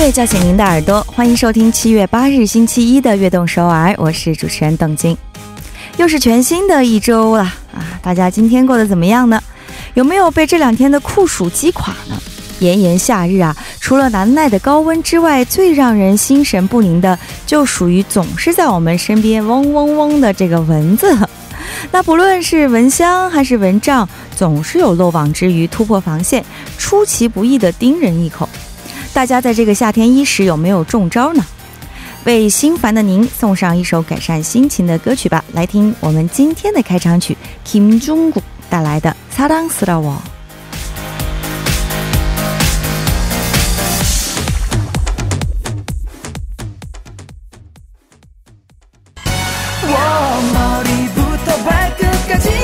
乐叫醒您的耳朵，欢迎收听七月八日星期一的《悦动首尔》，我是主持人邓晶。又是全新的一周了啊！大家今天过得怎么样呢？有没有被这两天的酷暑击垮呢？炎炎夏日啊，除了难耐的高温之外，最让人心神不宁的，就属于总是在我们身边嗡嗡嗡的这个蚊子。那不论是蚊香还是蚊帐，总是有漏网之鱼突破防线，出其不意的叮人一口。大家在这个夏天伊始有没有中招呢？为心烦的您送上一首改善心情的歌曲吧，来听我们今天的开场曲 Kim Jong-gu 带来的《사랑스러워》。欢迎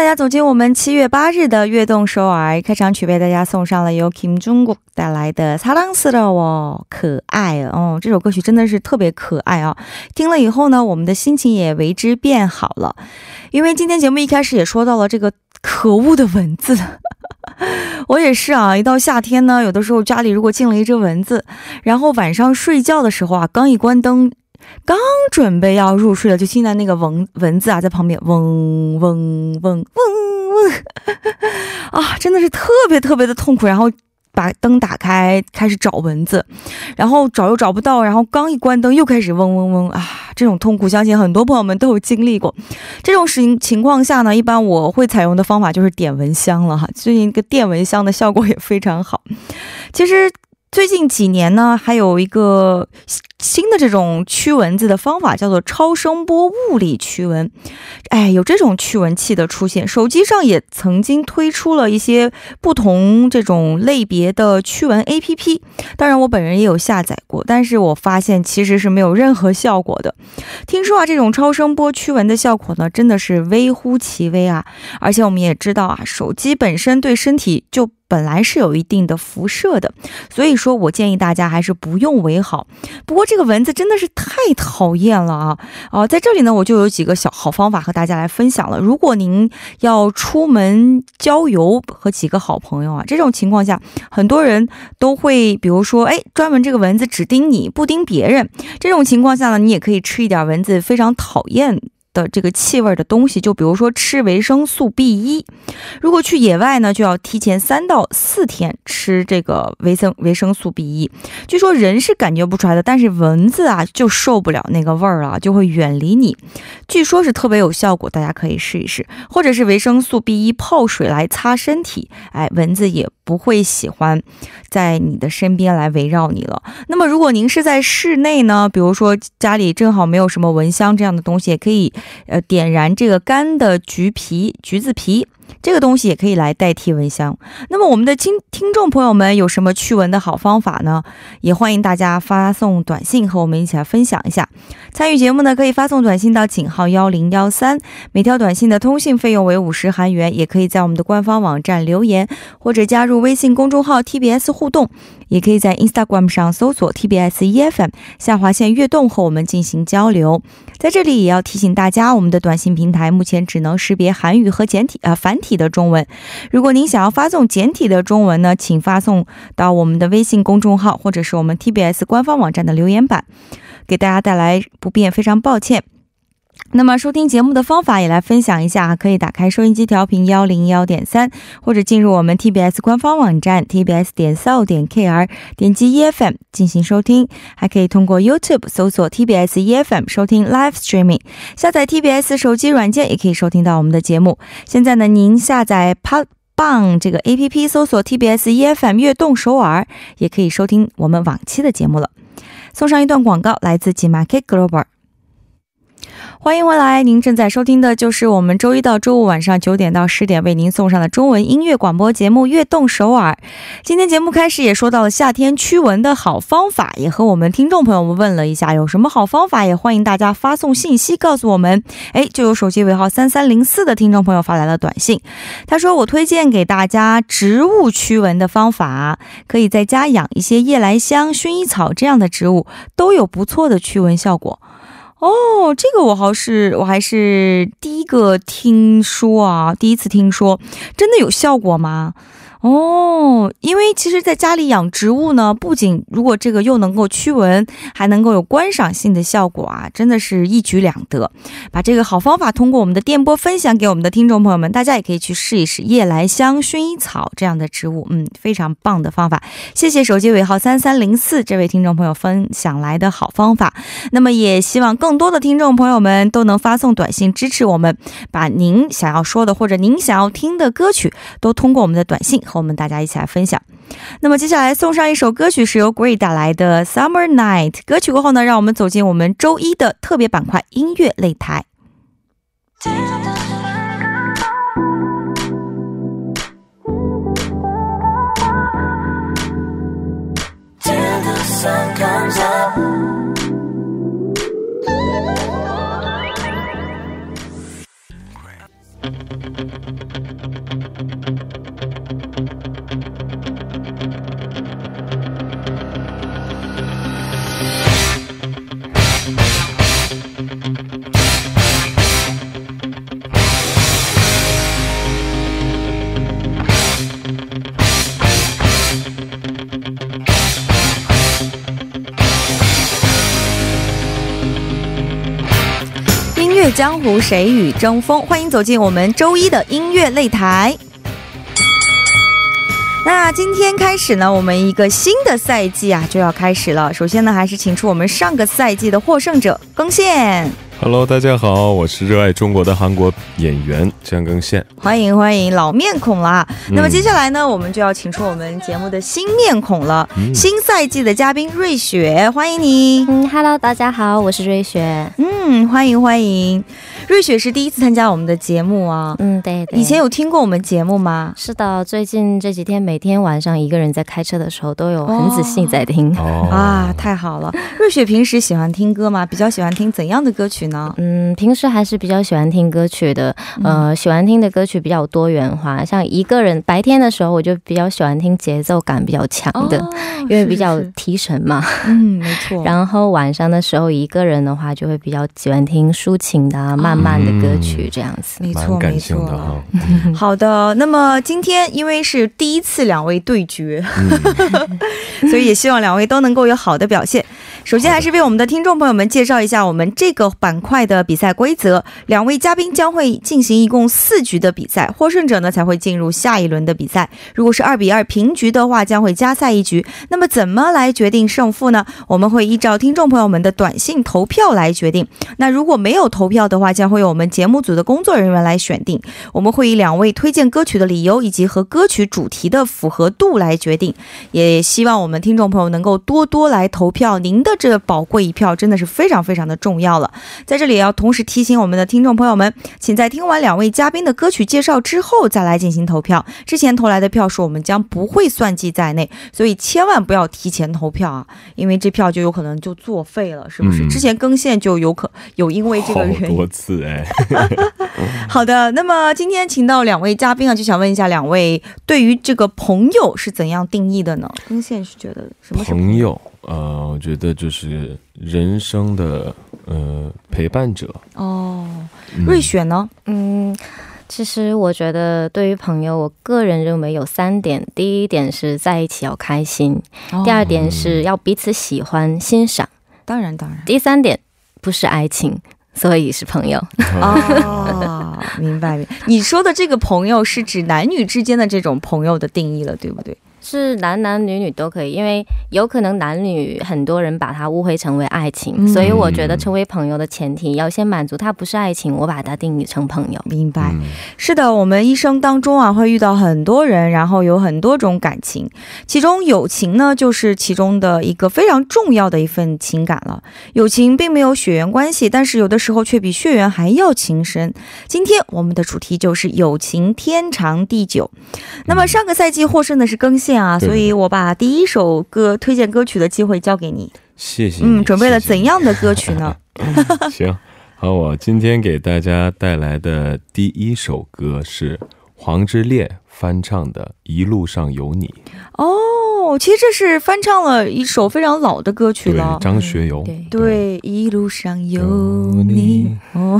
大家走进我们七月八日的《悦动首尔》开场曲，为大家送上了由 Kim Jongkook 带来的《사랑似的我可爱》哦，这首歌曲真的是特别可爱啊、听了以后呢，我们的心情也为之变好了。因为今天节目一开始也说到了这个可恶的蚊子，我也是啊，一到夏天呢，有的时候家里如果进了一只蚊子，然后晚上睡觉的时候啊，刚一关灯，刚准备要入睡了，就听到那个蚊蚊子啊在旁边嗡嗡嗡嗡嗡，啊，真的是特别特别的痛苦。然后把灯打开，开始找蚊子，然后找又找不到，然后刚一关灯又开始嗡嗡嗡啊！这种痛苦，相信很多朋友们都有经历过。这种情情况下呢，一般我会采用的方法就是点蚊香了哈。最近一个电蚊香的效果也非常好。其实。最近几年呢，还有一个新的这种驱蚊子的方法，叫做超声波物理驱蚊。哎，有这种驱蚊器的出现，手机上也曾经推出了一些不同这种类别的驱蚊 APP。当然，我本人也有下载过，但是我发现其实是没有任何效果的。听说啊，这种超声波驱蚊的效果呢，真的是微乎其微啊。而且我们也知道啊，手机本身对身体就本来是有一定的辐射的，所以说我建议大家还是不用为好。不过这个蚊子真的是太讨厌了啊！哦，在这里呢，我就有几个小好方法和大家来分享了。如果您要出门郊游和几个好朋友啊，这种情况下，很多人都会，比如说，哎，专门这个蚊子只叮你不叮别人。这种情况下呢，你也可以吃一点蚊子非常讨厌。的这个气味的东西，就比如说吃维生素 B 一，如果去野外呢，就要提前三到四天吃这个维生维生素 B 一。据说人是感觉不出来的，但是蚊子啊就受不了那个味儿了，就会远离你。据说是特别有效果，大家可以试一试，或者是维生素 B 一泡水来擦身体，哎，蚊子也不会喜欢在你的身边来围绕你了。那么如果您是在室内呢，比如说家里正好没有什么蚊香这样的东西，可以。呃，点燃这个干的橘皮、橘子皮，这个东西也可以来代替蚊香。那么，我们的听听众朋友们有什么驱蚊的好方法呢？也欢迎大家发送短信和我们一起来分享一下。参与节目呢，可以发送短信到井号幺零幺三，每条短信的通信费用为五十韩元。也可以在我们的官方网站留言，或者加入微信公众号 TBS 互动。也可以在 Instagram 上搜索 TBS EFM 下划线悦动和我们进行交流。在这里也要提醒大家，我们的短信平台目前只能识别韩语和简体啊繁体的中文。如果您想要发送简体的中文呢，请发送到我们的微信公众号或者是我们 TBS 官方网站的留言板。给大家带来不便，非常抱歉。那么收听节目的方法也来分享一下，可以打开收音机调频幺零幺点三，或者进入我们 TBS 官方网站 tbs 点 so 点 kr，点击 EFM 进行收听，还可以通过 YouTube 搜索 TBS EFM 收听 Live Streaming，下载 TBS 手机软件也可以收听到我们的节目。现在呢，您下载 p 棒这个 APP 搜索 TBS EFM 悦动首尔，也可以收听我们往期的节目了。送上一段广告，来自 G Market Global。欢迎回来，您正在收听的就是我们周一到周五晚上九点到十点为您送上的中文音乐广播节目《悦动首尔》。今天节目开始也说到了夏天驱蚊的好方法，也和我们听众朋友们问了一下有什么好方法，也欢迎大家发送信息告诉我们。哎，就有手机尾号三三零四的听众朋友发来了短信，他说：“我推荐给大家植物驱蚊的方法，可以在家养一些夜来香、薰衣草这样的植物，都有不错的驱蚊效果。”哦，这个我好是我还是第一个听说啊，第一次听说，真的有效果吗？哦，因为其实，在家里养植物呢，不仅如果这个又能够驱蚊，还能够有观赏性的效果啊，真的是一举两得。把这个好方法通过我们的电波分享给我们的听众朋友们，大家也可以去试一试夜来香、薰衣草这样的植物，嗯，非常棒的方法。谢谢手机尾号三三零四这位听众朋友分享来的好方法。那么，也希望更多的听众朋友们都能发送短信支持我们，把您想要说的或者您想要听的歌曲都通过我们的短信。和我们大家一起来分享。那么接下来送上一首歌曲，是由 Gray 带来的《Summer Night》。歌曲过后呢，让我们走进我们周一的特别板块——音乐擂台。江湖谁与争锋？欢迎走进我们周一的音乐擂台。那今天开始呢，我们一个新的赛季啊就要开始了。首先呢，还是请出我们上个赛季的获胜者更线。Hello，大家好，我是热爱中国的韩国演员姜更宪。欢迎欢迎老面孔啦！那么接下来呢，我们就要请出我们节目的新面孔了，新赛季的嘉宾瑞雪，欢迎你。嗯，Hello，大家好，我是瑞雪。嗯，欢迎欢迎。瑞雪是第一次参加我们的节目啊。嗯，对。以前有听过我们节目吗？是的，最近这几天每天晚上一个人在开车的时候都有很仔细在听。哦啊，太好了！瑞雪平时喜欢听歌吗？比较喜欢听怎样的歌曲呢？嗯，平时还是比较喜欢听歌曲的，呃，喜欢听的歌曲比较多元化。像一个人白天的时候，我就比较喜欢听节奏感比较强的，因为比较提神嘛。嗯，没错。然后晚上的时候，一个人的话就会比较喜欢听抒情的、慢慢的歌曲，这样子。没错，没错。好的，那么今天因为是第一次两位对决，所以也希望两位都能够有好的表现。首先，还是为我们的听众朋友们介绍一下我们这个板块的比赛规则。两位嘉宾将会进行一共四局的比赛，获胜者呢才会进入下一轮的比赛。如果是二比二平局的话，将会加赛一局。那么怎么来决定胜负呢？我们会依照听众朋友们的短信投票来决定。那如果没有投票的话，将会由我们节目组的工作人员来选定。我们会以两位推荐歌曲的理由以及和歌曲主题的符合度来决定。也希望我们听众朋友能够多多来投票。您的。这宝贵一票真的是非常非常的重要了，在这里也要同时提醒我们的听众朋友们，请在听完两位嘉宾的歌曲介绍之后再来进行投票。之前投来的票数我们将不会算计在内，所以千万不要提前投票啊，因为这票就有可能就作废了，是不是？之前更线就有可有因为这个原因多次哎。好的，那么今天请到两位嘉宾啊，就想问一下两位对于这个朋友是怎样定义的呢？更线是觉得什么朋友？呃，我觉得就是人生的呃陪伴者哦。瑞雪呢？嗯，其实我觉得对于朋友，我个人认为有三点：第一点是在一起要开心；第二点是要彼此喜欢欣赏；当然当然，第三点不是爱情，所以是朋友。哦，明白明白。你说的这个朋友是指男女之间的这种朋友的定义了，对不对？是男男女女都可以，因为有可能男女很多人把它误会成为爱情，嗯所以我觉得成为朋友的前提要先满足它不是爱情，我把它定义成朋友。明白。嗯是的，我们一生当中啊，会遇到很多人，然后有很多种感情，其中友情呢，就是其中的一个非常重要的一份情感了。友情并没有血缘关系，但是有的时候却比血缘还要情深。今天我们的主题就是友情天长地久。那么上个赛季获胜的是更线啊，所以我把第一首歌推荐歌曲的机会交给你。谢谢。嗯，准备了怎样的歌曲呢？你？行，好，我今天给大家带来的第一首歌是黄致列翻唱的《一路上有你》，哦，其实这是翻唱了一首非常老的歌曲对了，。张学友。对对，一路上有有你你。哦，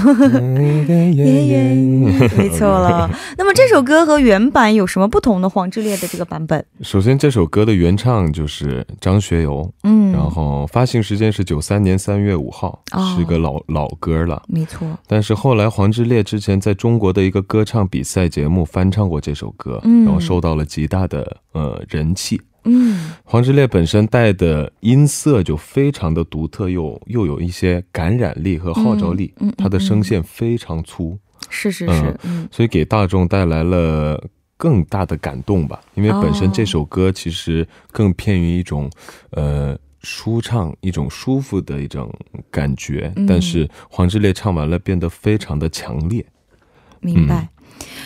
没错了。那么这首歌和原版有什么不同的？黄致列的这个版本，首先，这首歌的原唱就是张学友，嗯，然后发行时间是九三年三月五号，哦是个老老歌了。没错，但是后来黄致列之前在中国的一个歌唱比赛节目翻唱过这首歌，嗯然后受到了极大的呃人气。嗯，黄致列本身带的音色就非常的独特，又又有一些感染力和号召力，嗯他的声线非常粗，是是是，嗯所以给大众带来了更大的感动吧。因为本身这首歌其实更偏于一种呃舒畅、一种舒服的一种感觉，嗯但是黄致列唱完了变得非常的强烈。明白。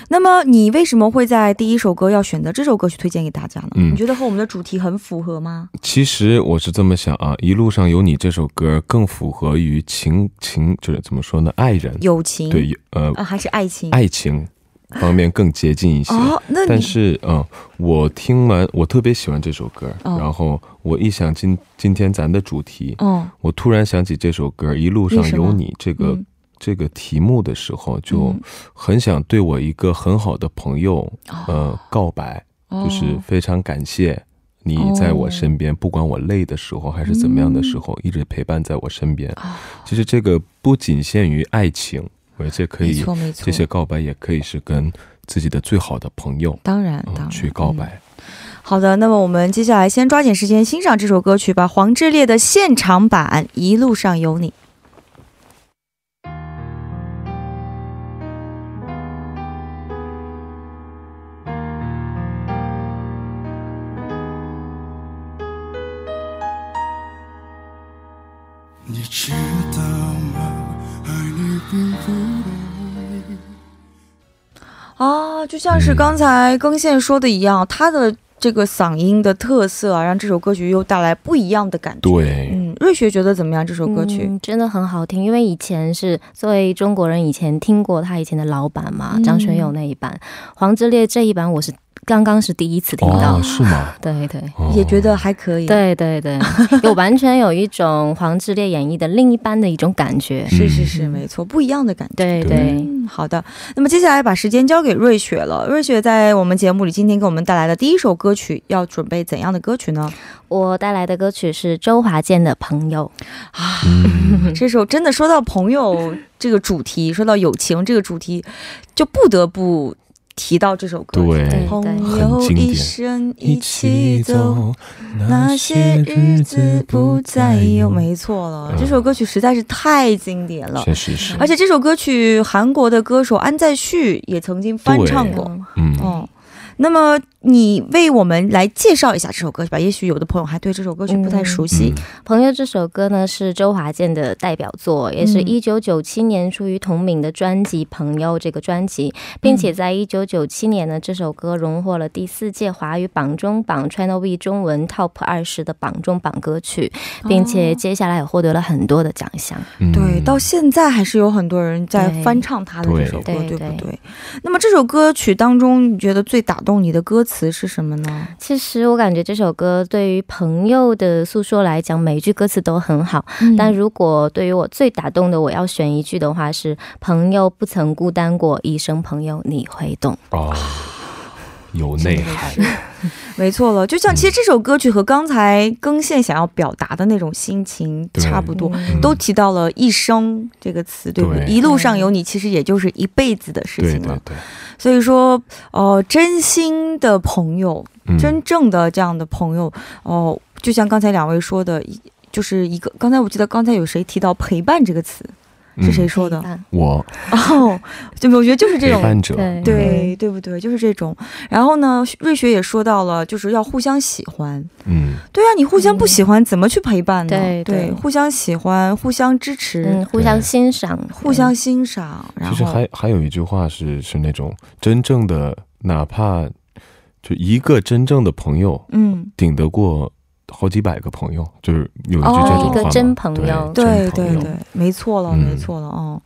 那么你为什么会在第一首歌要选择这首歌曲推荐给大家呢？嗯你觉得和我们的主题很符合吗？其实我是这么想啊，《一路上有你》这首歌更符合于情情，就是怎么说呢，爱人友情，对呃啊，还是爱情？爱情方面更接近一些。哦，那但是，嗯、我听完，我特别喜欢这首歌，哦然后我一想今今天咱的主题，哦，我突然想起这首歌《一路上有你》这个、嗯这个题目的时候，就嗯很想对我一个很好的朋友，哦呃，告白，哦就是非常感谢你在我身边，不管我累的时候还是怎么样的时候，一直陪伴在我身边。哦其实这个不仅限于爱情，而且可以错没错，这些告白也可以是跟自己的最好的朋友。当然当然嗯，去告嗯白。好的，那么我们接下来先抓紧时间欣赏这首歌曲吧，黄致列的现场版《一路上有你》。知道吗？爱你并不容易。啊，就像是刚才更线说的一样，他的这个嗓音的特色啊，让这首歌曲又带来不一样的感觉。对，嗯，瑞雪觉得怎么样？这首歌曲？嗯、真的很好听，因为以前是作为中国人，以前听过他以前的老版嘛，嗯张学友那一版，黄致列这一版我是刚刚是第一次听到，哦，是吗？对对。哦也觉得还可以。，对对对，有完全有一种黄致列演绎的另一般的一种感觉。是是是，嗯没错，不一样的感觉。对对对，嗯，好的。那么接下来把时间交给瑞雪了。瑞雪在我们节目里今天给我们带来的第一首歌曲，要准备怎样的歌曲呢？我带来的歌曲是周华健的《朋友啊，嗯，这首真的说到朋友这个主题，说到友情这个主题，就不得不提到这首歌。对对，朋很友一经典生一一起起走，那些日子不再有。没错了，嗯这首歌曲实在是太经典了。确实是，而且这首歌曲，韩国的歌手安在旭也曾经翻唱过。嗯嗯，哦，那么你为我们来介绍一下这首歌曲吧？也许有的朋友还对这首歌曲不太熟悉。嗯。朋友》这首歌呢是周华健的代表作，也是嗯一九九七年出于同名的专辑《朋友》这个专辑，并且在一九九七年呢，这首歌荣获了第四届华语榜中榜 Channel V 中文 Top 二十的榜中榜歌曲，并且接下来也获得了很多的奖项。嗯。对，到现在还是有很多人在翻唱他的这首歌，对。对不对对？那么这首歌曲当中，你觉得最打动你的歌词是什么呢？其实我感觉这首歌对于朋友的诉说来讲，每一句歌词都很好。但如果对于我最打动的，我要选一句的话是“朋友不曾孤单过，一生朋友你会懂哦，有内涵。没错了，就像其实这首歌曲和刚才更线想要表达的那种心情差不多，嗯都提到了“一生”这个词，对不对？对一路上有你，其实也就是一辈子的事情了。对对，所以说，哦、真心的朋友，嗯真正的这样的朋友，哦、就像刚才两位说的，一就是一个。刚才我记得刚才有谁提到“陪伴”这个词，是谁嗯说的？我哦，就我觉得就是这种。陪伴者，对对对不对？就是这种。然后呢，瑞雪也说到了，就是要互相喜欢。嗯，对啊，你互相不喜欢，怎么去陪伴呢？对对互相喜欢，互相支持，嗯，互相欣赏，互相欣赏。然后其实还还有一句话是是那种真正的，哪怕就一个真正的朋友，嗯，顶得过好几百个朋友，就是有一句哦这种话嘛一个真朋友。对友。对对，没错了，嗯没错了哦。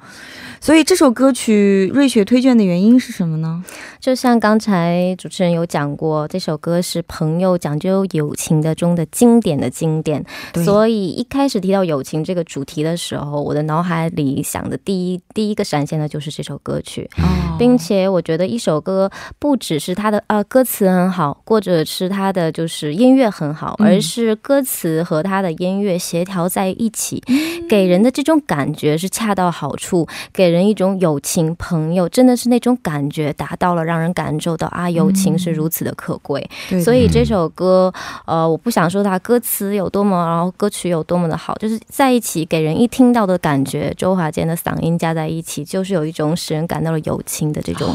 所以这首歌曲瑞雪推荐的原因是什么呢？就像刚才主持人有讲过，这首歌是朋友讲究友情的中的经典的经典，所以一开始提到友情这个主题的时候，我的脑海里想的第一第一个闪现的就是这首歌曲。哦。并且我觉得一首歌不只是它的呃歌词很好，或者是它的就是音乐很好，嗯。而是歌词和他的音乐协调在一起，给人的这种感觉是恰到好处，给人一种友情朋友，真的是那种感觉达到了，让人感受到啊友情是如此的可贵。对所以这首歌，呃，我不想说它歌词有多么，然后歌曲有多么的好，就是在一起给人一听到的感觉，周华健的嗓音加在一起，就是有一种使人感到了友情的这种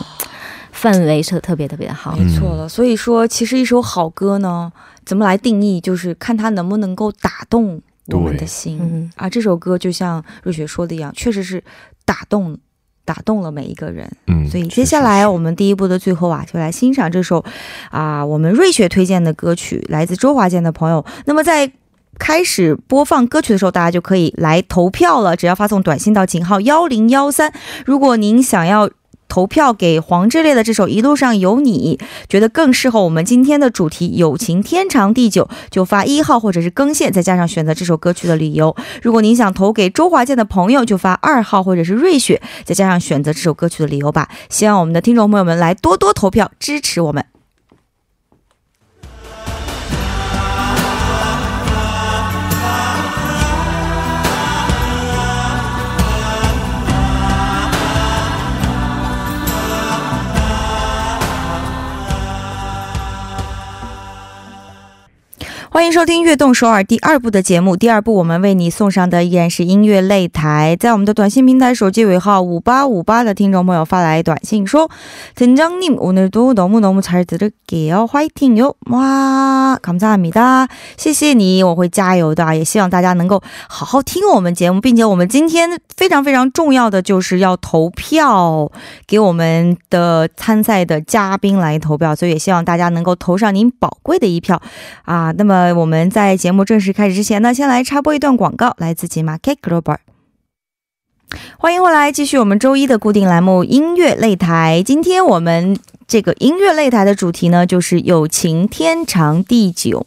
氛围，是特别特别的好。没错了。所以说，其实一首好歌呢，怎么来定义，就是看他能不能够打动我们的心嗯啊。这首歌就像瑞雪说的一样，确实是打动打动了每一个人。嗯，所以接下来我们第一步的最后啊，就来欣赏这首啊我们瑞雪推荐的歌曲，来自周华健的朋友。那么在开始播放歌曲的时候，大家就可以来投票了。只要发送短信到井号幺零幺三，如果您想要。投票给黄致列的这首《一路上有你》，觉得更适合我们今天的主题“友情天长地久”，就发一号或者是更线，再加上选择这首歌曲的理由。如果您想投给周华健的朋友，就发二号或者是瑞雪，再加上选择这首歌曲的理由吧。希望我们的听众朋友们来多多投票支持我们。欢迎收听《悦动首尔》第二部的节目。第二部我们为你送上的依然是音乐擂台。在我们的短信平台手机尾号五八五八的听众朋友发来短信说：“팀장님오늘도너무너무잘들을게요，화이팅요！哇，감사합니다，谢谢你，我会加油的。也希望大家能够好好听我们节目，并且我们今天非常非常重要的就是要投票，给我们的参赛的嘉宾来投票，所以也希望大家能够投上您宝贵的一票啊。那么 我们在节目正式开始之前呢，先来插播一段广告，来自吉 Market Global。欢迎回来，继续我们周一的固定栏目音乐擂台。今天我们这个音乐擂台的主题呢，就是友情天长地久。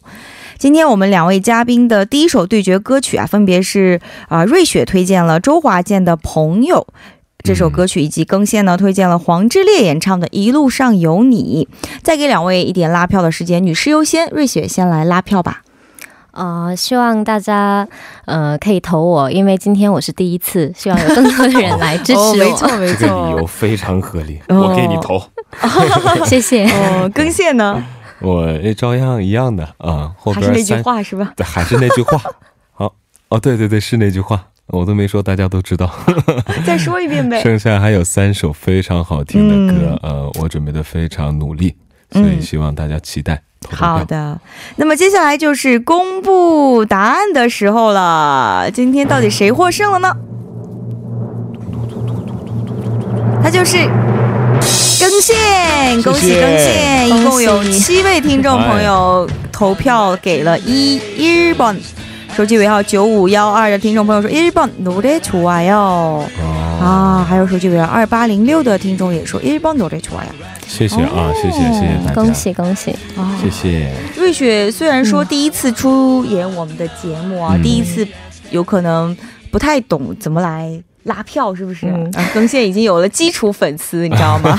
今天我们两位嘉宾的第一首对决歌曲啊，分别是啊、瑞雪推荐了周华健的《朋友》。这首歌曲以及更线呢，推荐了黄致列演唱的《一路上有你》。再给两位一点拉票的时间，女士优先，瑞雪先来拉票吧。呃，希望大家呃可以投我，因为今天我是第一次，希望有更多的人来支持我。哦没错 没这个理由非常合理，哦我给你投，谢谢。哦，更线呢，我也照样一样的啊。后还是那句，话是吧？对，还是那句话。好，哦，对对对，是那句话，我都没说，大家都知道。再说一遍呗。剩下还有三首非常好听的歌，嗯呃，我准备的非常努力，所以希望大家期待。投投好，的，那么接下来就是公布答案的时候了。今天到底谁获胜了呢？他就是更线，恭喜更线！一共有七位听众朋友投票给了一一번 手机尾号九五幺二的听众朋友说一번노래좋아요 哦，啊，还有手机尾号二八零六的听众也说一번노래좋아요谢谢啊，谢谢谢谢大家，恭喜恭喜！啊，谢谢。瑞雪虽然说第一次出演我们的节目啊，嗯第一次有可能不太懂怎么来拉票，是不是？嗯啊，更线已经有了基础粉丝，你知道吗？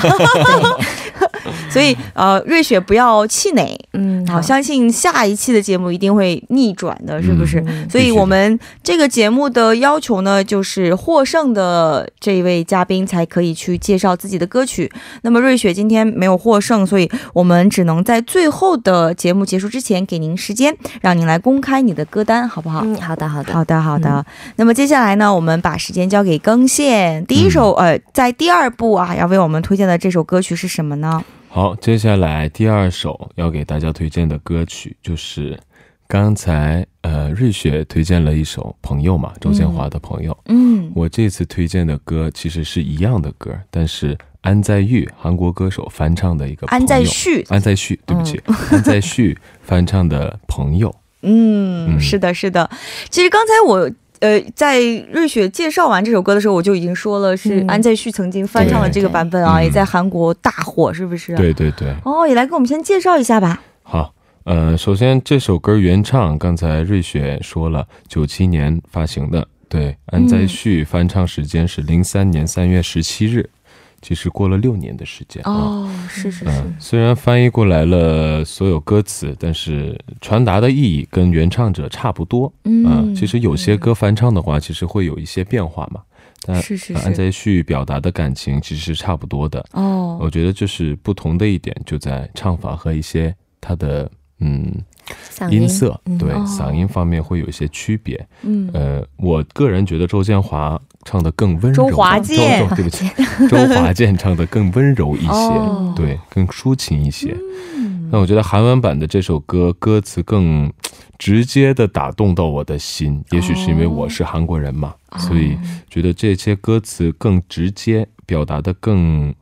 所以呃，瑞雪不要气馁，嗯，好，相信下一期的节目一定会逆转的，是不是？嗯所以我们这个节目的要求呢，就是获胜的这一位嘉宾才可以去介绍自己的歌曲。那么瑞雪今天没有获胜，所以我们只能在最后的节目结束之前给您时间，让您来公开你的歌单，好不好？嗯，好的，好的，好的，好的。那么接下来呢，我们把时间交给更线。第一首，呃，在第二部啊，要为我们推荐的这首歌曲是什么呢？好，接下来第二首要给大家推荐的歌曲就是刚才呃瑞雪推荐了一首《朋友》嘛，周建华的《朋友》嗯，我这次推荐的歌其实是一样的歌，但是安在玉韩国歌手翻唱的一个《安在旭，安在旭，对不起，安在旭翻唱的《朋友》。嗯，嗯。是的，是的。其实刚才我。呃，在瑞雪介绍完这首歌的时候，我就已经说了，是嗯安在旭曾经翻唱了这个版本啊，对也在韩国大火，是不是？。对对对，哦，也来给我们先介绍一下吧。好，呃，首先这首歌原唱，刚才瑞雪说了，九七年发行的，对，安在旭翻唱时间是零三年三月十七日，其实过了六年的时间啊。哦，是是是，嗯，虽然翻译过来了所有歌词，但是传达的意义跟原唱者差不多。嗯，其实有些歌翻唱的话，其实会有一些变化嘛。但是是是，安在旭表达的感情其实是差不多的。哦，我觉得就是不同的一点就在唱法和一些他的嗯嗓音色，嗯对、哦嗓音方面会有一些区别。嗯，呃，我个人觉得周建华唱的更温柔，周华健对不起，周华健唱的更温柔一些，哦对，更抒情一些。嗯那我觉得韩文版的这首歌歌词更直接的打动到我的心，也许是因为我是韩国人嘛，哦所以觉得这些歌词更直接，表达的更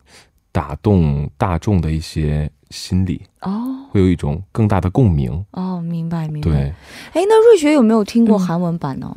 打动大众的一些心理，哦会有一种更大的共鸣。哦，明白明白。对，哎，那瑞雪有没有听过嗯韩文版呢？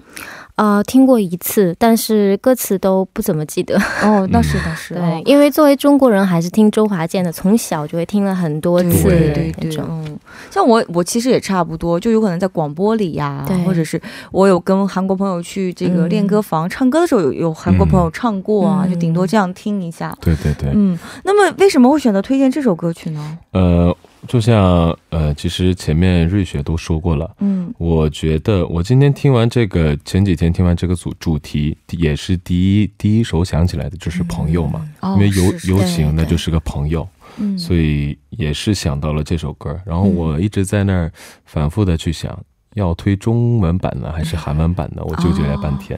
啊、听过一次，但是歌词都不怎么记得。哦，那是那是，对，哦因为作为中国人，还是听周华健的，从小就会听了很多次对对对。嗯，像我我其实也差不多，就有可能在广播里呀、对或者是我有跟韩国朋友去这个嗯练歌房、唱歌的时候，有有韩国朋友唱过啊，嗯就顶多这样听一下。对对对，嗯，那么为什么会选择推荐这首歌曲呢？呃，就像呃，其实前面瑞雪都说过了。嗯我觉得我今天听完这个，前几天听完这个主主题，也是第一第一首想起来的就是朋友嘛，哦因为游游行那就是个朋友，嗯，所以也是想到了这首歌。然后我一直在那儿反复的去想，要推中文版呢还是韩文版呢？我纠结了半天。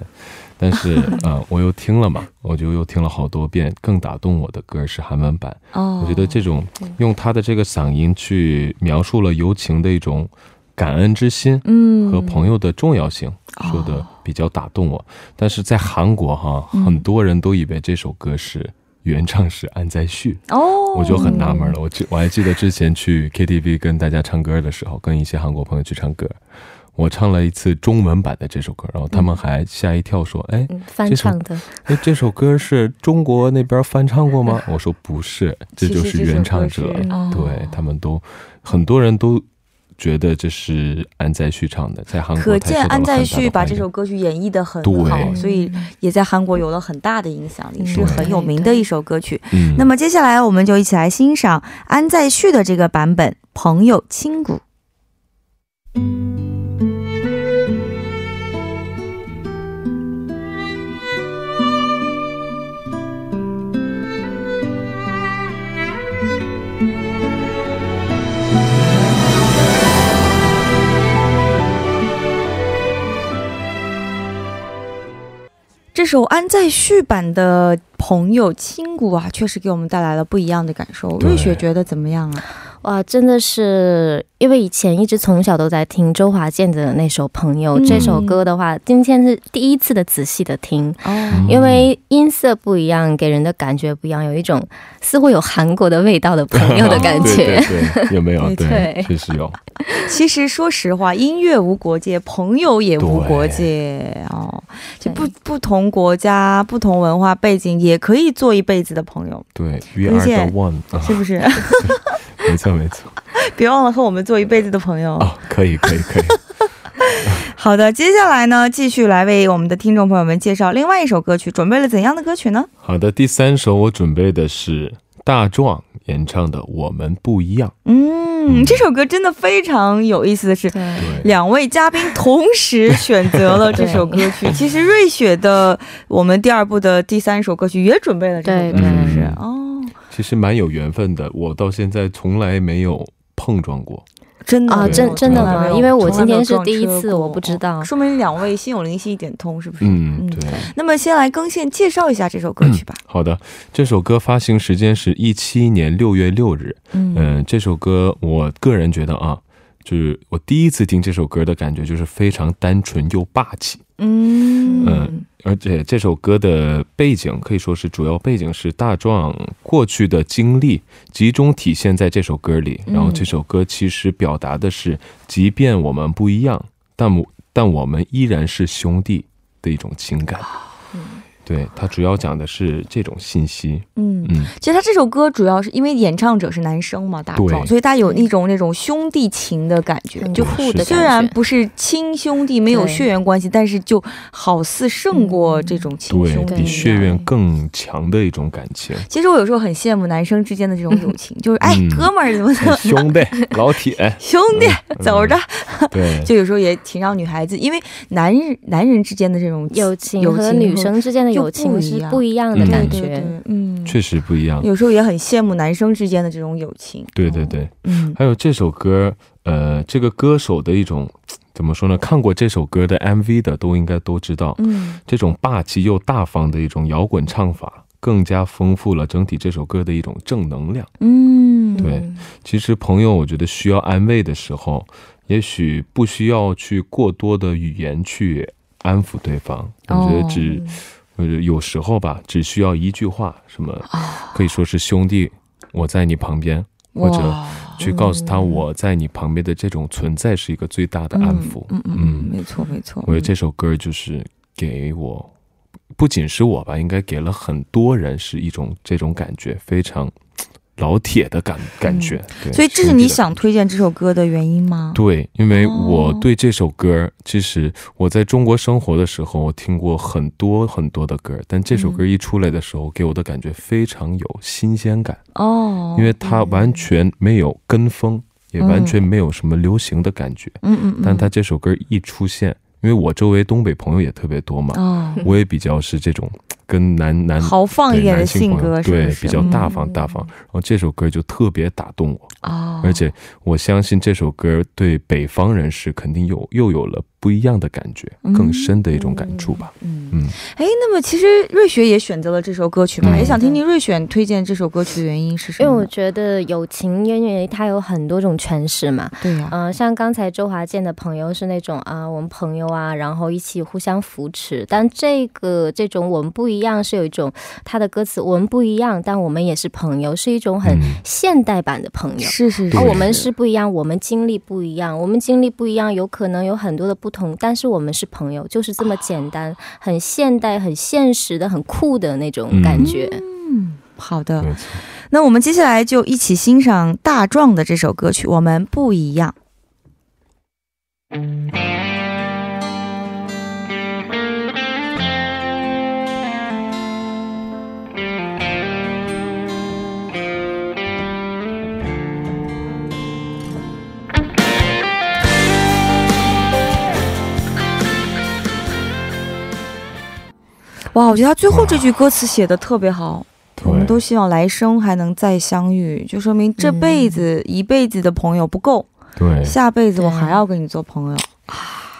但是，呃，我又听了嘛，我就又听了好多遍。更打动我的歌是韩文版，哦，我觉得这种用他的这个嗓音去描述了友情的一种感恩之心嗯和朋友的重要性，哦说的比较打动我。但是在韩国哈，嗯很多人都以为这首歌是原唱是安在旭，哦，我就很纳闷了。我记我还记得之前去 KTV 跟大家唱歌的时候，跟一些韩国朋友去唱歌。我唱了一次中文版的这首歌，然后他们还吓一跳，说：“哎，嗯，翻唱的，哎，这首歌是中国那边翻唱过吗？我说不是，这就是原唱者。对他们都很多人都觉得这是安在旭唱的，在韩国可见安在旭把这首歌曲演绎的很好，所以也在韩国有了很大的影响力，嗯是很有名的一首歌曲。嗯，那么接下来我们就一起来欣赏安在旭的这个版本《朋友亲骨》。这首安在旭版的《朋友亲骨》啊，确实给我们带来了不一样的感受。瑞雪觉得怎么样啊？哇，真的是因为以前一直从小都在听周华健的那首《朋友》嗯这首歌的话，今天是第一次的仔细的听，哦，因为音色不一样，给人的感觉不一样，有一种似乎有韩国的味道的朋友的感觉。对对对，有没有？对，确实有。其实说实话，音乐无国界，朋友也无国界哦。就不不同国家、不同文化背景，也可以做一辈子的朋友，对，We 而 are 且 the one，啊是不是？没错没错。别忘了和我们做一辈子的朋友。哦，可以可以可以。好的，接下来呢，继续来为我们的听众朋友们介绍另外一首歌曲。准备了怎样的歌曲呢？好的，第三首我准备的是大壮演唱的《我们不一样》。嗯，这首歌真的非常有意思的是，两位嘉宾同时选择了这首歌曲。其实瑞雪的我们第二部的第三首歌曲也准备了这首歌，是不是？嗯哦，其实蛮有缘分的，我到现在从来没有碰撞过。真的啊，真真的吗？因为我今天是第一次，我不知道。说明两位心有灵犀一点通，是不是？嗯，对。那么先来更线介绍一下这首歌曲吧。好的，这首歌发行时间是一七年六月六日。嗯嗯、这首歌我个人觉得啊，就是我第一次听这首歌的感觉就是非常单纯又霸气。嗯而且这首歌的背景可以说是主要背景是大壮过去的经历集中体现在这首歌里，然后这首歌其实表达的是，即便我们不一样，但我但我们依然是兄弟的一种情感。对，他主要讲的是这种信息。嗯，嗯，其实他这首歌主要是因为演唱者是男生嘛，大壮，所以他有一种那种兄弟情的感觉，就酷的是虽然。不是亲兄弟，没有血缘关系，但是就好似胜过这种亲兄弟血缘更强的一种感情。其实我有时候很羡慕男生之间的这种友情，就是哎，嗯。哥们儿怎么怎么兄弟，老铁，兄弟走着，对，就有时候也挺让女孩子，因为男人男人之间的这种友情和女生之间的就友情不一样是不一样的嗯感觉。嗯，确实不一样。有时候也很羡慕男生之间的这种友情。对对对。嗯还有这首歌，呃，这个歌手的一种 怎么说呢？看过这首歌的 MV 的都应该都知道，嗯这种霸气又大方的一种摇滚唱法，更加丰富了整体这首歌的一种正能量。嗯，对其实朋友，我觉得需要安慰的时候，也许不需要去过多的语言去安抚对方，我觉得只。呃，有时候吧，只需要一句话，什么可以说是兄弟，我在你旁边，或者去告诉他我在你旁边的这种存在是一个最大的安抚。嗯嗯嗯，没错没错。我觉得这首歌就是给我，不仅是我吧，应该给了很多人是一种这种感觉，非常老铁的感感觉。所以这是你想推荐这首歌的原因吗？对，因为哦我对这首歌，其实我在中国生活的时候，我听过很多很多的歌，但这首歌一出来的时候，给我的感觉非常有新鲜感，哦，因为它完全没有跟风，也完全没有什么流行的感觉。嗯嗯嗯，但它这首歌一出现，因为我周围东北朋友也特别多嘛，哦，我也比较是这种跟男男豪放一点的性格？对比较大嗯方大方，然后这首歌就特别打动我。哦，而且我相信这首歌对北方人士肯定有又有了不一样的感觉，嗯更深的一种感触吧。嗯嗯，哎，那么其实瑞雪也选择了这首歌曲嘛，嗯也想听听瑞雪推荐这首歌曲的原因是什么因为？我觉得友情，因为它有很多种诠释嘛。对呀，嗯、像刚才周华健的朋友是那种啊、我们朋友啊，然后一起互相扶持。但这个这种我们不一样，是有一种他的歌词，我们不一样，但我们也是朋友，是一种很嗯现代版的朋友。是是是，而我们是不一样，我们经历不一样，我们经历不一样，有可能有很多的不同，但是我们是朋友，就是这么简单，很现代、很现实的、很酷的那种感觉。嗯，好的。那我们接下来就一起欣赏大壮的这首歌曲《我们不一样》。哇，我觉得他最后这句歌词写的特别好。我们都希望来生还能再相遇，就说明这辈子、一辈子的朋友不够，对下辈子我还要跟你做朋友，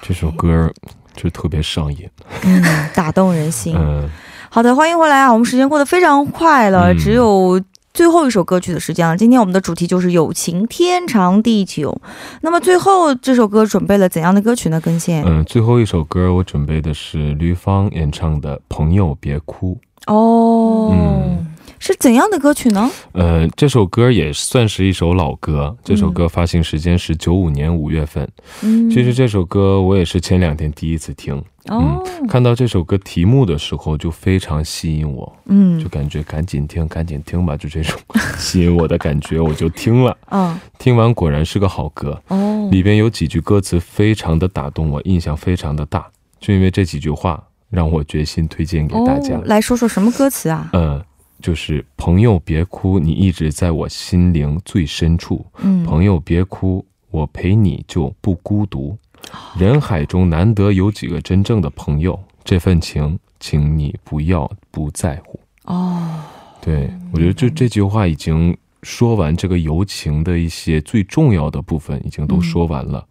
这首歌就特别上瘾。嗯，打动人心。嗯，好的，欢迎回来啊！我们时间过得非常快了，嗯只有最后一首歌曲的时间了。今天我们的主题就是友情天长地久。那么最后这首歌准备了怎样的歌曲呢？根线、嗯，最后一首歌我准备的是吕方演唱的《朋友别哭》。哦，嗯是怎样的歌曲呢？呃，这首歌也算是一首老歌。这首歌发行时间是九五年五月份。嗯，其实这首歌我也是前两天第一次听，哦，看到这首歌题目的时候就非常吸引我，嗯就感觉赶紧听，赶紧听吧，就这种吸引我的感觉，我就听了。嗯听完果然是个好歌，哦，里边有几句歌词非常的打动我，印象非常的大，就因为这几句话让我决心推荐给大家。哦、来说说什么歌词啊？嗯，就是朋友别哭，你一直在我心灵最深处。嗯，朋友别哭，我陪你就不孤独。人海中难得有几个真正的朋友，这份情，请你不要不在乎。哦，对我觉得就这句话已经说完这个友情的一些最重要的部分，已经都说完了。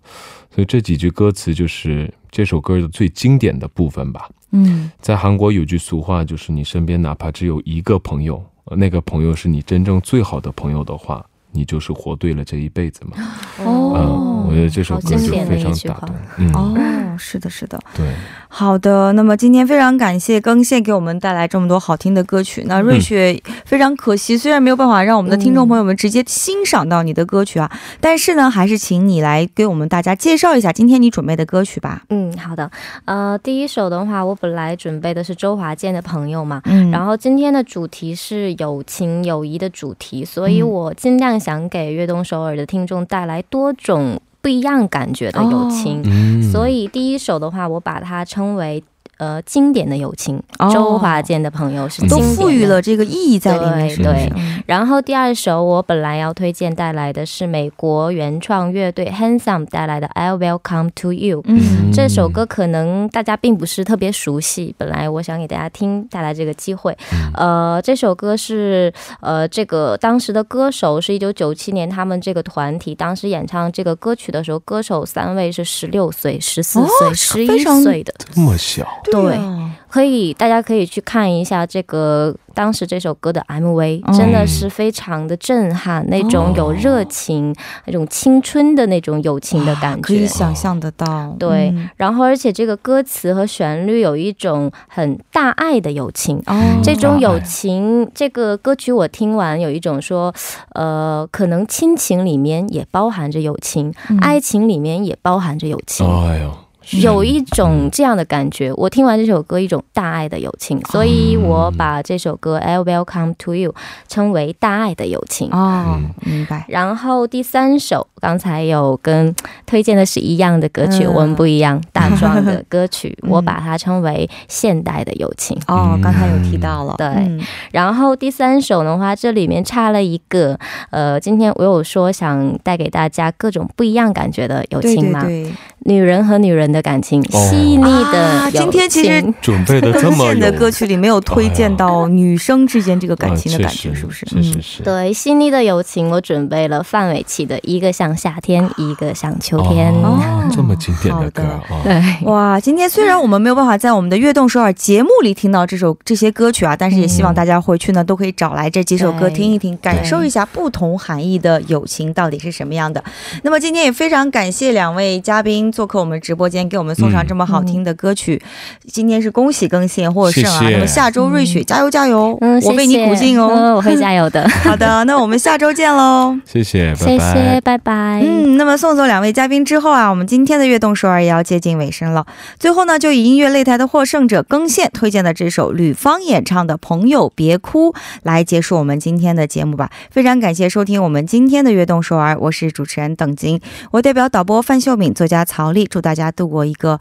所以这几句歌词就是这首歌的最经典的部分吧。嗯，在韩国有句俗话，就是你身边哪怕只有一个朋友，呃那个朋友是你真正最好的朋友的话，你就是活对了这一辈子嘛。哦嗯，我觉得这首歌就好经典的非常一句话打动。嗯，哦，是的，是的。对，好的，那么今天非常感谢更线给我们带来这么多好听的歌曲。那瑞雪非常可惜，虽然没有办法让我们的听众朋友们直接欣赏到你的歌曲啊，但是呢，还是请你来给我们大家介绍一下今天你准备的歌曲吧。嗯，好的。呃，第一首的话，我本来准备的是周华健的朋友嘛，嗯然后今天的主题是友情友谊的主题，所以嗯我尽量想给悦动首尔的听众带来多种不一样感觉的友情。嗯，所以第一首的话，我把它称为呃经典的友情。哦周华健的朋友是都赋予了这个意义在里面，对然后第二首我本来要推荐带来的是美国原创乐队 Handsome 带来的 I Will Come to You。嗯这首歌可能大家并不是特别熟悉，本来我想给大家听带来这个机会。嗯呃，这首歌是呃这个当时的歌手是一九九七年他们这个团体当时演唱这个歌曲的时候，歌手三位是十六岁、十四哦岁、是十一岁的，这么小，对。啊。可以大家可以去看一下这个当时这首歌的 MV，、哦真的是非常的震撼，那种有热情、那种青春的那种友情的感觉。可以想象得到，对嗯。然后，而且这个歌词和旋律有一种很大爱的友情。哦，这种友情，这个歌曲我听完有一种说，呃，可能亲情里面也包含着友情，嗯。爱情里面也包含着友情。哎呦，是有一种这样的感觉，我听完这首歌，一种大爱的友情，所以我把这首歌《I Will Come to You》称为大爱的友情。哦嗯，明白。然后第三首，刚才有跟推荐的是一样的歌曲，嗯我们不一样，大壮的歌曲，嗯我把它称为现代的友情。哦，嗯。刚才有提到了，对。嗯。然后第三首的话，这里面插了一个，呃，今天我有说想带给大家各种不一样感觉的友对情嘛，对对，女人和女人的感情，哦。细腻的啊友情。今天其实准备的这更么有线的歌曲里没有推荐到女生之间这个感情的感觉，啊是不是？是是嗯。是，对细腻的友情，我准备了范玮琪的《一个像夏天，一个像秋天》哦这么经典的歌好啊，对，哇，今天虽然我们没有办法在我们的悦动首尔节目里听到这首这些歌曲啊，但是也希望大家回去呢都可以找来这几首歌听一听，感受一下不同含义的友情到底是什么样的。那么今天也非常感谢两位嘉宾做客我们直播间，给我们送上这么好听的歌曲。今天是恭喜更新获胜啊！谢谢那么下周瑞雪、加油加油，嗯，我为你鼓劲哦。嗯我会加油的，好的，那我们下周见喽。谢谢，拜谢拜谢，。拜拜。嗯，那么送走两位嘉宾之后啊，我们今天的悦动首尔也要接近尾声了。最后呢，就以音乐擂台的获胜者更线推荐的这首吕方演唱的《朋友别哭》来结束我们今天的节目吧。非常感谢收听我们今天的悦动首尔，我是主持人邓晶，我代表导播范秀敏、作家曹丽，祝大家度过一个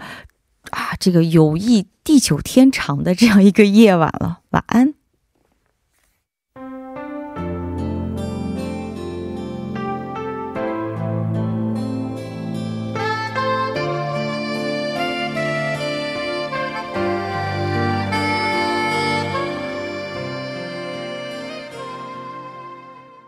啊这个友谊地久天长的这样一个夜晚了，晚安。